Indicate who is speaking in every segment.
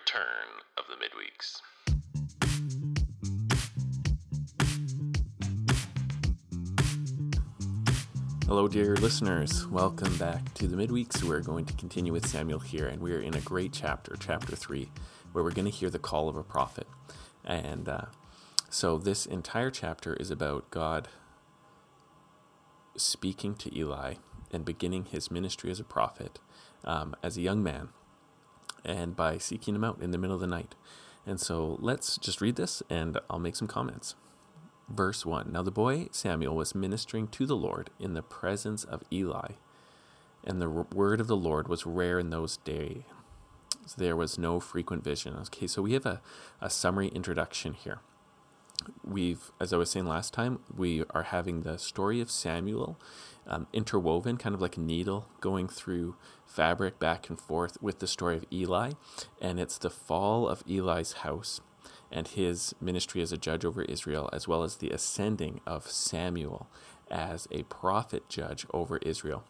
Speaker 1: return of the midweeks. Hello, dear listeners. Welcome back to the midweeks. We're going to continue with Samuel here, and we're in a great chapter, chapter three, where we're going to hear the call of a prophet. And uh, so, this entire chapter is about God speaking to Eli and beginning his ministry as a prophet um, as a young man and by seeking him out in the middle of the night. And so let's just read this and I'll make some comments. Verse 1 Now the boy Samuel was ministering to the Lord in the presence of Eli, and the word of the Lord was rare in those days. There was no frequent vision. Okay, so we have a, a summary introduction here. We've, as I was saying last time, we are having the story of Samuel um, interwoven, kind of like a needle going through fabric back and forth with the story of Eli. And it's the fall of Eli's house and his ministry as a judge over Israel, as well as the ascending of Samuel as a prophet judge over Israel.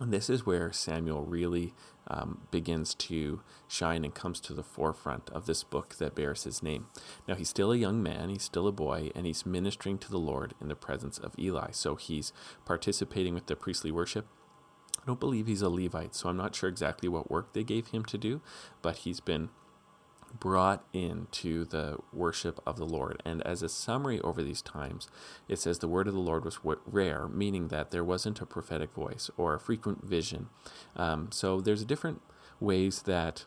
Speaker 1: And this is where Samuel really um, begins to shine and comes to the forefront of this book that bears his name. Now, he's still a young man, he's still a boy, and he's ministering to the Lord in the presence of Eli. So he's participating with the priestly worship. I don't believe he's a Levite, so I'm not sure exactly what work they gave him to do, but he's been brought into the worship of the Lord. And as a summary over these times, it says the word of the Lord was rare, meaning that there wasn't a prophetic voice or a frequent vision. Um, so there's different ways that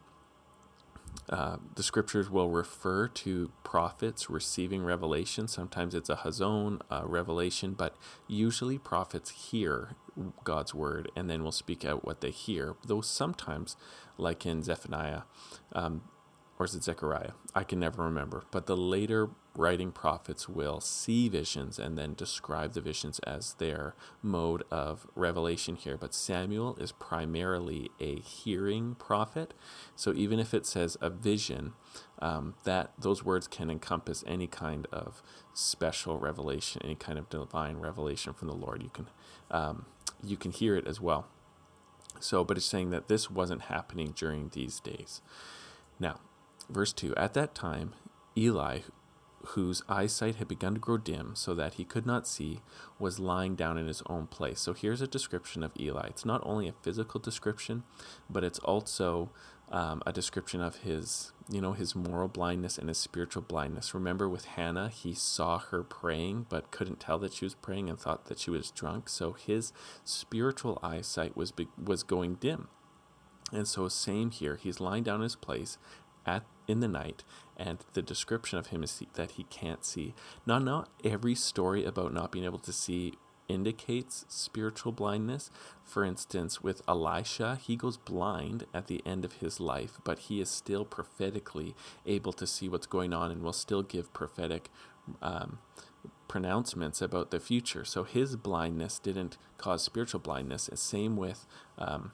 Speaker 1: uh, the scriptures will refer to prophets receiving revelation. Sometimes it's a hazon, a revelation, but usually prophets hear God's word and then will speak out what they hear. Though sometimes, like in Zephaniah, um, or is it Zechariah? I can never remember. But the later writing prophets will see visions and then describe the visions as their mode of revelation here. But Samuel is primarily a hearing prophet. So even if it says a vision, um, that those words can encompass any kind of special revelation, any kind of divine revelation from the Lord. You can um, you can hear it as well. So, but it's saying that this wasn't happening during these days. Now, Verse 2 At that time, Eli, whose eyesight had begun to grow dim so that he could not see, was lying down in his own place. So here's a description of Eli. It's not only a physical description, but it's also um, a description of his, you know, his moral blindness and his spiritual blindness. Remember with Hannah, he saw her praying, but couldn't tell that she was praying and thought that she was drunk. So his spiritual eyesight was was going dim. And so, same here. He's lying down in his place, at in the night and the description of him is that he can't see. Now not every story about not being able to see indicates spiritual blindness. For instance with elisha he goes blind at the end of his life but he is still prophetically able to see what's going on and will still give prophetic um, pronouncements about the future. So his blindness didn't cause spiritual blindness. Same with um,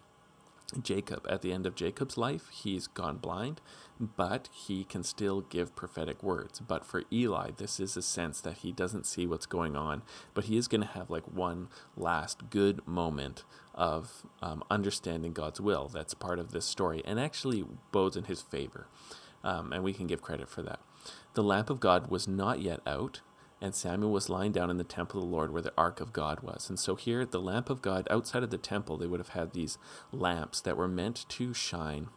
Speaker 1: Jacob. At the end of Jacob's life, he's gone blind, but he can still give prophetic words. But for Eli, this is a sense that he doesn't see what's going on, but he is going to have like one last good moment of um, understanding God's will. That's part of this story and actually bodes in his favor. Um, and we can give credit for that. The lamp of God was not yet out, and Samuel was lying down in the temple of the Lord where the ark of God was. And so here, the lamp of God, outside of the temple, they would have had these lamps that were meant to shine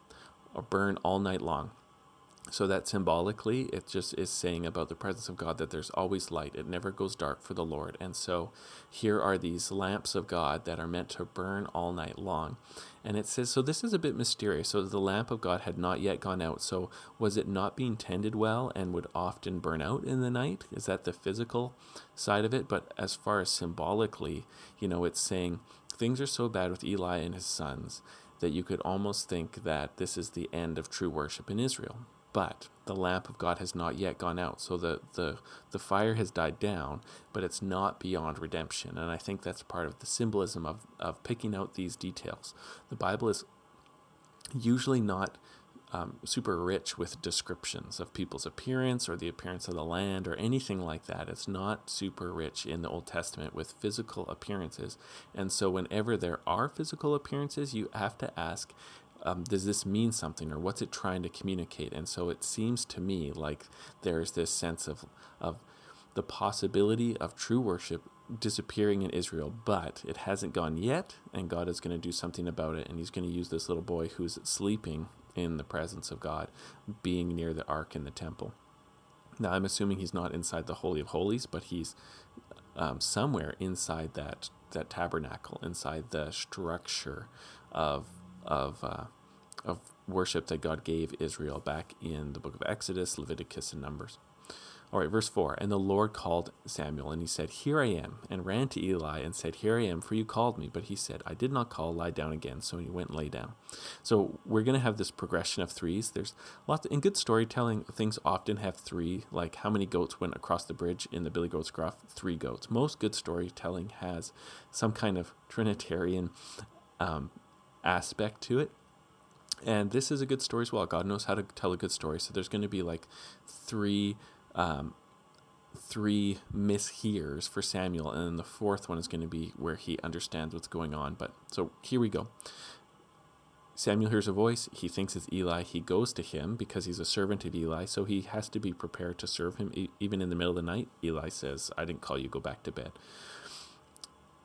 Speaker 1: or burn all night long. So that symbolically, it just is saying about the presence of God that there's always light. It never goes dark for the Lord. And so here are these lamps of God that are meant to burn all night long. And it says, so this is a bit mysterious. So the lamp of God had not yet gone out. So was it not being tended well and would often burn out in the night? Is that the physical side of it? But as far as symbolically, you know, it's saying things are so bad with Eli and his sons that you could almost think that this is the end of true worship in Israel but the lamp of God has not yet gone out. So the, the, the fire has died down, but it's not beyond redemption. And I think that's part of the symbolism of, of picking out these details. The Bible is usually not um, super rich with descriptions of people's appearance or the appearance of the land or anything like that. It's not super rich in the Old Testament with physical appearances. And so, whenever there are physical appearances, you have to ask um, does this mean something or what's it trying to communicate? And so it seems to me like there's this sense of, of the possibility of true worship disappearing in Israel, but it hasn't gone yet, and God is going to do something about it, and He's going to use this little boy who's sleeping in the presence of God, being near the ark in the temple. Now, I'm assuming he's not inside the Holy of Holies, but he's um, somewhere inside that that tabernacle, inside the structure of of uh, of worship that God gave Israel back in the book of Exodus, Leviticus, and Numbers. All right, verse 4 And the Lord called Samuel, and he said, Here I am, and ran to Eli and said, Here I am, for you called me. But he said, I did not call, lie down again. So he went and lay down. So we're going to have this progression of threes. There's lots in good storytelling, things often have three, like how many goats went across the bridge in the Billy Goat's Gruff? Three goats. Most good storytelling has some kind of Trinitarian um, aspect to it. And this is a good story as well. God knows how to tell a good story. So there's going to be like three um, three mishears for Samuel, and then the fourth one is going to be where he understands what's going on. But so here we go. Samuel hears a voice. He thinks it's Eli. He goes to him because he's a servant of Eli, so he has to be prepared to serve him even in the middle of the night. Eli says, I didn't call you, go back to bed.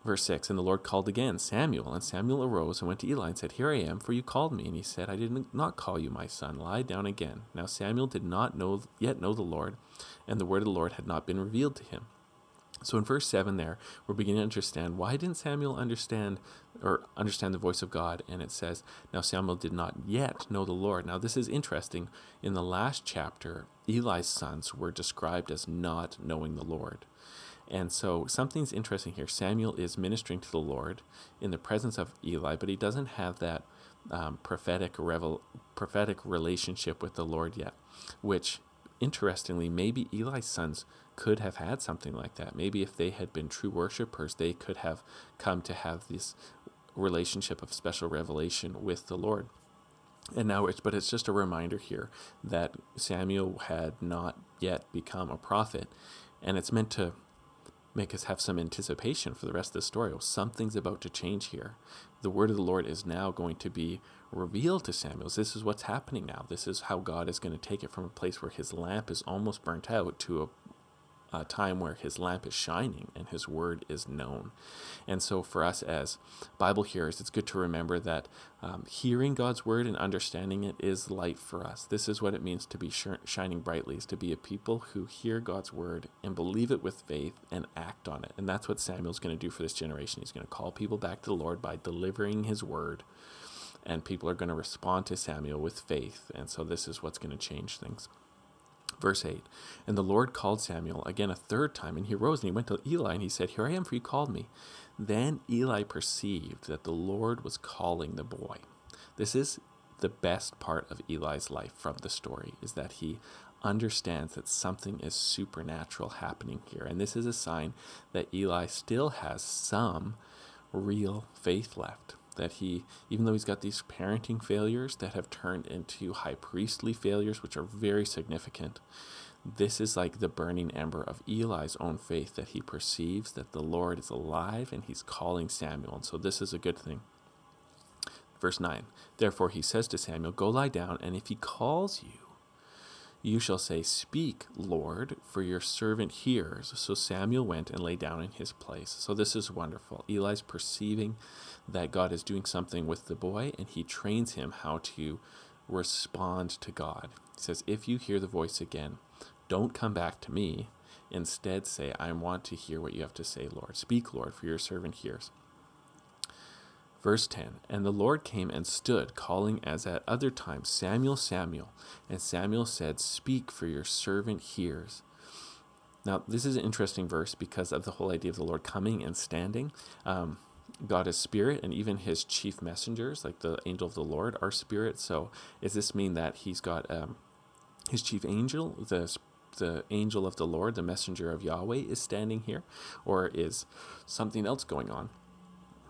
Speaker 1: Verse 6 And the Lord called again, Samuel. And Samuel arose and went to Eli and said, Here I am, for you called me. And he said, I did not call you, my son. Lie down again. Now Samuel did not know yet know the Lord, and the word of the Lord had not been revealed to him. So in verse 7 there, we're beginning to understand why didn't Samuel understand or understand the voice of God? And it says, Now Samuel did not yet know the Lord. Now this is interesting. In the last chapter, Eli's sons were described as not knowing the Lord. And so something's interesting here. Samuel is ministering to the Lord in the presence of Eli, but he doesn't have that um, prophetic revel- prophetic relationship with the Lord yet. Which, interestingly, maybe Eli's sons could have had something like that. Maybe if they had been true worshippers, they could have come to have this relationship of special revelation with the Lord. And now it's, but it's just a reminder here that Samuel had not yet become a prophet, and it's meant to make us have some anticipation for the rest of the story. Well, something's about to change here. The word of the Lord is now going to be revealed to Samuel. This is what's happening now. This is how God is going to take it from a place where his lamp is almost burnt out to a a time where his lamp is shining and his word is known. And so, for us as Bible hearers, it's good to remember that um, hearing God's word and understanding it is light for us. This is what it means to be sh- shining brightly, is to be a people who hear God's word and believe it with faith and act on it. And that's what Samuel's going to do for this generation. He's going to call people back to the Lord by delivering his word. And people are going to respond to Samuel with faith. And so, this is what's going to change things. Verse 8 And the Lord called Samuel again a third time, and he rose and he went to Eli, and he said, Here I am, for you called me. Then Eli perceived that the Lord was calling the boy. This is the best part of Eli's life from the story, is that he understands that something is supernatural happening here. And this is a sign that Eli still has some real faith left that he, even though he's got these parenting failures that have turned into high priestly failures, which are very significant, this is like the burning ember of Eli's own faith that he perceives that the Lord is alive and he's calling Samuel. And so this is a good thing. Verse 9 Therefore he says to Samuel, Go lie down, and if he calls you, you shall say, Speak, Lord, for your servant hears. So Samuel went and lay down in his place. So this is wonderful. Eli's perceiving that God is doing something with the boy, and he trains him how to respond to God. He says, If you hear the voice again, don't come back to me. Instead, say, I want to hear what you have to say, Lord. Speak, Lord, for your servant hears. Verse 10 And the Lord came and stood, calling as at other times, Samuel, Samuel. And Samuel said, Speak, for your servant hears. Now, this is an interesting verse because of the whole idea of the Lord coming and standing. Um, God is spirit, and even his chief messengers, like the angel of the Lord, are spirit. So, does this mean that he's got um, his chief angel, the the angel of the Lord, the messenger of Yahweh, is standing here, or is something else going on?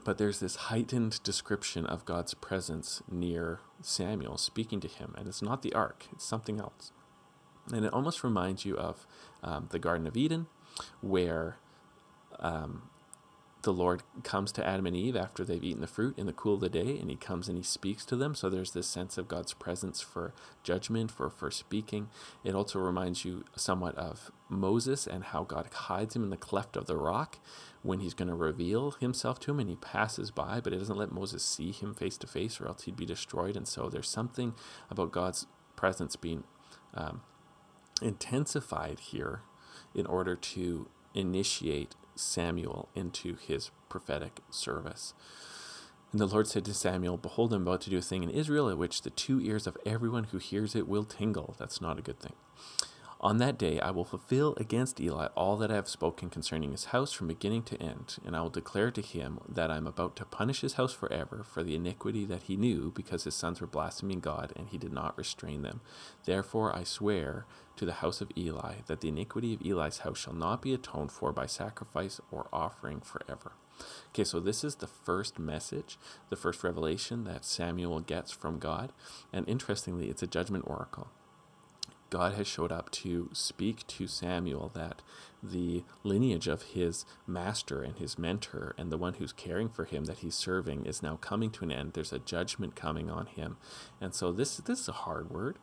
Speaker 1: But there's this heightened description of God's presence near Samuel speaking to him, and it's not the ark, it's something else. And it almost reminds you of um, the Garden of Eden, where um, the Lord comes to Adam and Eve after they've eaten the fruit in the cool of the day, and he comes and he speaks to them. So there's this sense of God's presence for judgment, for, for speaking. It also reminds you somewhat of Moses and how God hides him in the cleft of the rock when he's going to reveal himself to him, and he passes by, but it doesn't let Moses see him face to face, or else he'd be destroyed. And so there's something about God's presence being um, intensified here in order to initiate Samuel into his prophetic service. And the Lord said to Samuel, Behold, I'm about to do a thing in Israel at which the two ears of everyone who hears it will tingle. That's not a good thing. On that day I will fulfill against Eli all that I have spoken concerning his house from beginning to end, and I will declare to him that I am about to punish his house forever for the iniquity that he knew, because his sons were blaspheming God, and he did not restrain them. Therefore I swear to the house of Eli that the iniquity of Eli's house shall not be atoned for by sacrifice or offering forever. Okay, so this is the first message, the first revelation that Samuel gets from God, and interestingly, it's a judgment oracle. God has showed up to speak to Samuel that the lineage of his master and his mentor and the one who's caring for him that he's serving is now coming to an end. There's a judgment coming on him. And so this this is a hard word.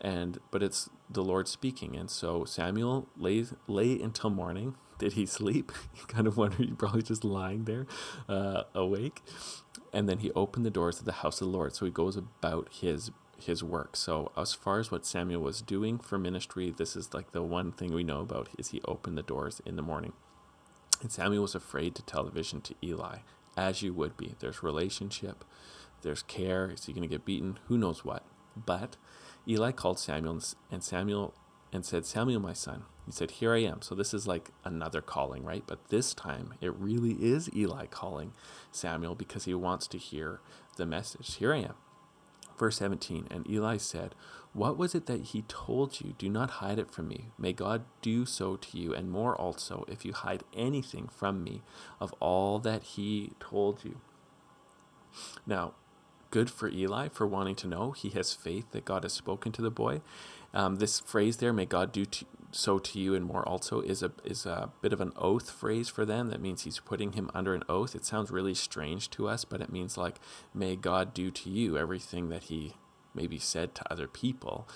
Speaker 1: And but it's the Lord speaking. And so Samuel lays lay until morning. Did he sleep? you kind of wonder, you're probably just lying there, uh, awake. And then he opened the doors of the house of the Lord. So he goes about his his work. So as far as what Samuel was doing for ministry, this is like the one thing we know about is he opened the doors in the morning. And Samuel was afraid to tell the vision to Eli, as you would be. There's relationship, there's care. Is he going to get beaten? Who knows what? But Eli called Samuel and Samuel and said, Samuel, my son. He said, Here I am. So this is like another calling, right? But this time it really is Eli calling Samuel because he wants to hear the message. Here I am. Verse 17 And Eli said, What was it that he told you? Do not hide it from me. May God do so to you, and more also, if you hide anything from me of all that he told you. Now, good for Eli for wanting to know. He has faith that God has spoken to the boy. Um, this phrase there, may God do to, so to you and more also, is a is a bit of an oath phrase for them. That means he's putting him under an oath. It sounds really strange to us, but it means like, may God do to you everything that he maybe said to other people,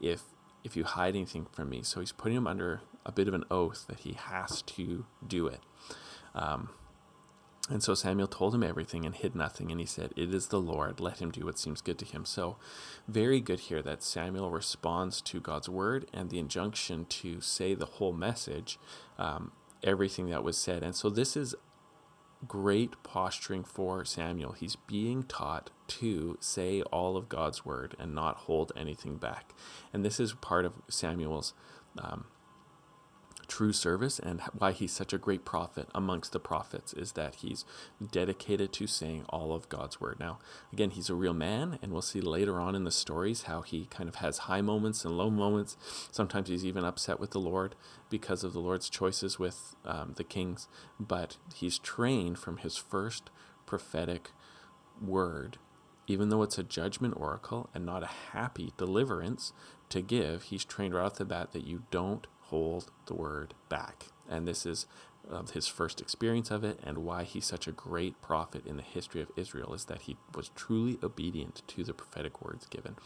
Speaker 1: if if you hide anything from me. So he's putting him under a bit of an oath that he has to do it. Um, and so Samuel told him everything and hid nothing, and he said, It is the Lord, let him do what seems good to him. So, very good here that Samuel responds to God's word and the injunction to say the whole message, um, everything that was said. And so, this is great posturing for Samuel. He's being taught to say all of God's word and not hold anything back. And this is part of Samuel's. Um, true service and why he's such a great prophet amongst the prophets is that he's dedicated to saying all of God's word. Now, again, he's a real man, and we'll see later on in the stories how he kind of has high moments and low moments. Sometimes he's even upset with the Lord because of the Lord's choices with um, the kings, but he's trained from his first prophetic word even though it's a judgment oracle and not a happy deliverance to give, he's trained right off the bat that you don't hold the word back. And this is his first experience of it, and why he's such a great prophet in the history of Israel is that he was truly obedient to the prophetic words given.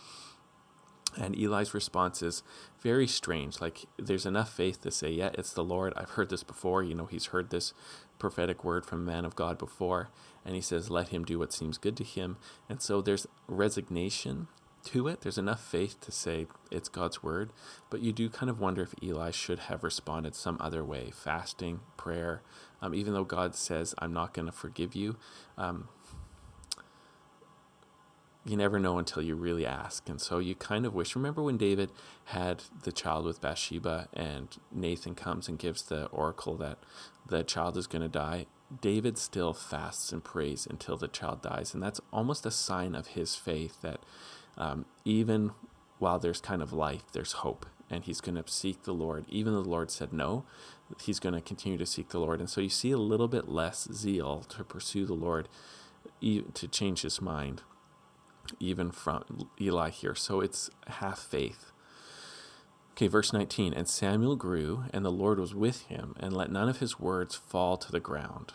Speaker 1: And Eli's response is very strange. Like, there's enough faith to say, Yeah, it's the Lord. I've heard this before. You know, he's heard this prophetic word from man of God before. And he says, Let him do what seems good to him. And so there's resignation to it. There's enough faith to say it's God's word, but you do kind of wonder if Eli should have responded some other way fasting, prayer. Um, even though God says, I'm not going to forgive you, um, you never know until you really ask. And so you kind of wish. Remember when David had the child with Bathsheba and Nathan comes and gives the oracle that the child is going to die? David still fasts and prays until the child dies. And that's almost a sign of his faith that um, even while there's kind of life, there's hope. And he's going to seek the Lord. Even though the Lord said no, he's going to continue to seek the Lord. And so you see a little bit less zeal to pursue the Lord, to change his mind, even from Eli here. So it's half faith. Okay, verse 19. And Samuel grew, and the Lord was with him, and let none of his words fall to the ground.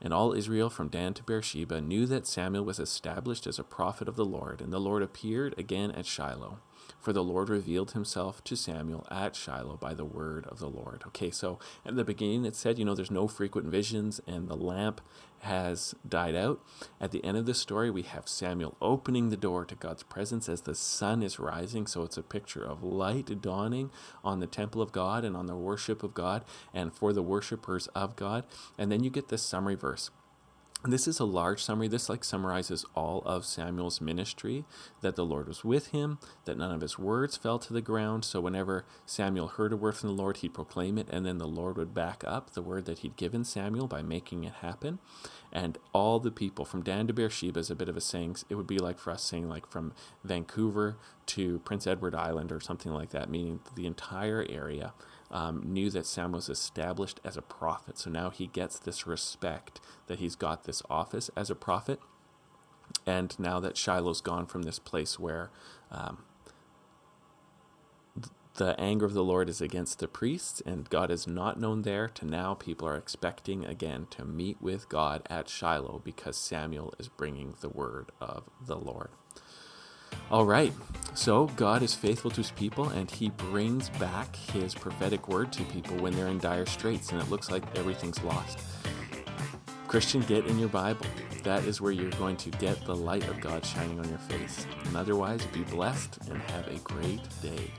Speaker 1: And all Israel from Dan to Beersheba knew that Samuel was established as a prophet of the Lord, and the Lord appeared again at Shiloh. For the Lord revealed himself to Samuel at Shiloh by the word of the Lord. Okay, so at the beginning it said, you know, there's no frequent visions and the lamp has died out. At the end of the story, we have Samuel opening the door to God's presence as the sun is rising. So it's a picture of light dawning on the temple of God and on the worship of God and for the worshipers of God. And then you get this summary verse this is a large summary. This like summarizes all of Samuel's ministry that the Lord was with him, that none of his words fell to the ground. So whenever Samuel heard a word from the Lord, he'd proclaim it, and then the Lord would back up the word that he'd given Samuel by making it happen. And all the people from Dan to Beersheba is a bit of a saying. It would be like for us saying like from Vancouver to Prince Edward Island or something like that, meaning the entire area um, knew that Sam was established as a prophet. So now he gets this respect that he's got this office as a prophet. And now that Shiloh's gone from this place where um, the anger of the Lord is against the priests and God is not known there, to now people are expecting again to meet with God at Shiloh because Samuel is bringing the word of the Lord. All right. So God is faithful to his people and he brings back his prophetic word to people when they're in dire straits and it looks like everything's lost. Christian, get in your Bible. That is where you're going to get the light of God shining on your face. And otherwise, be blessed and have a great day.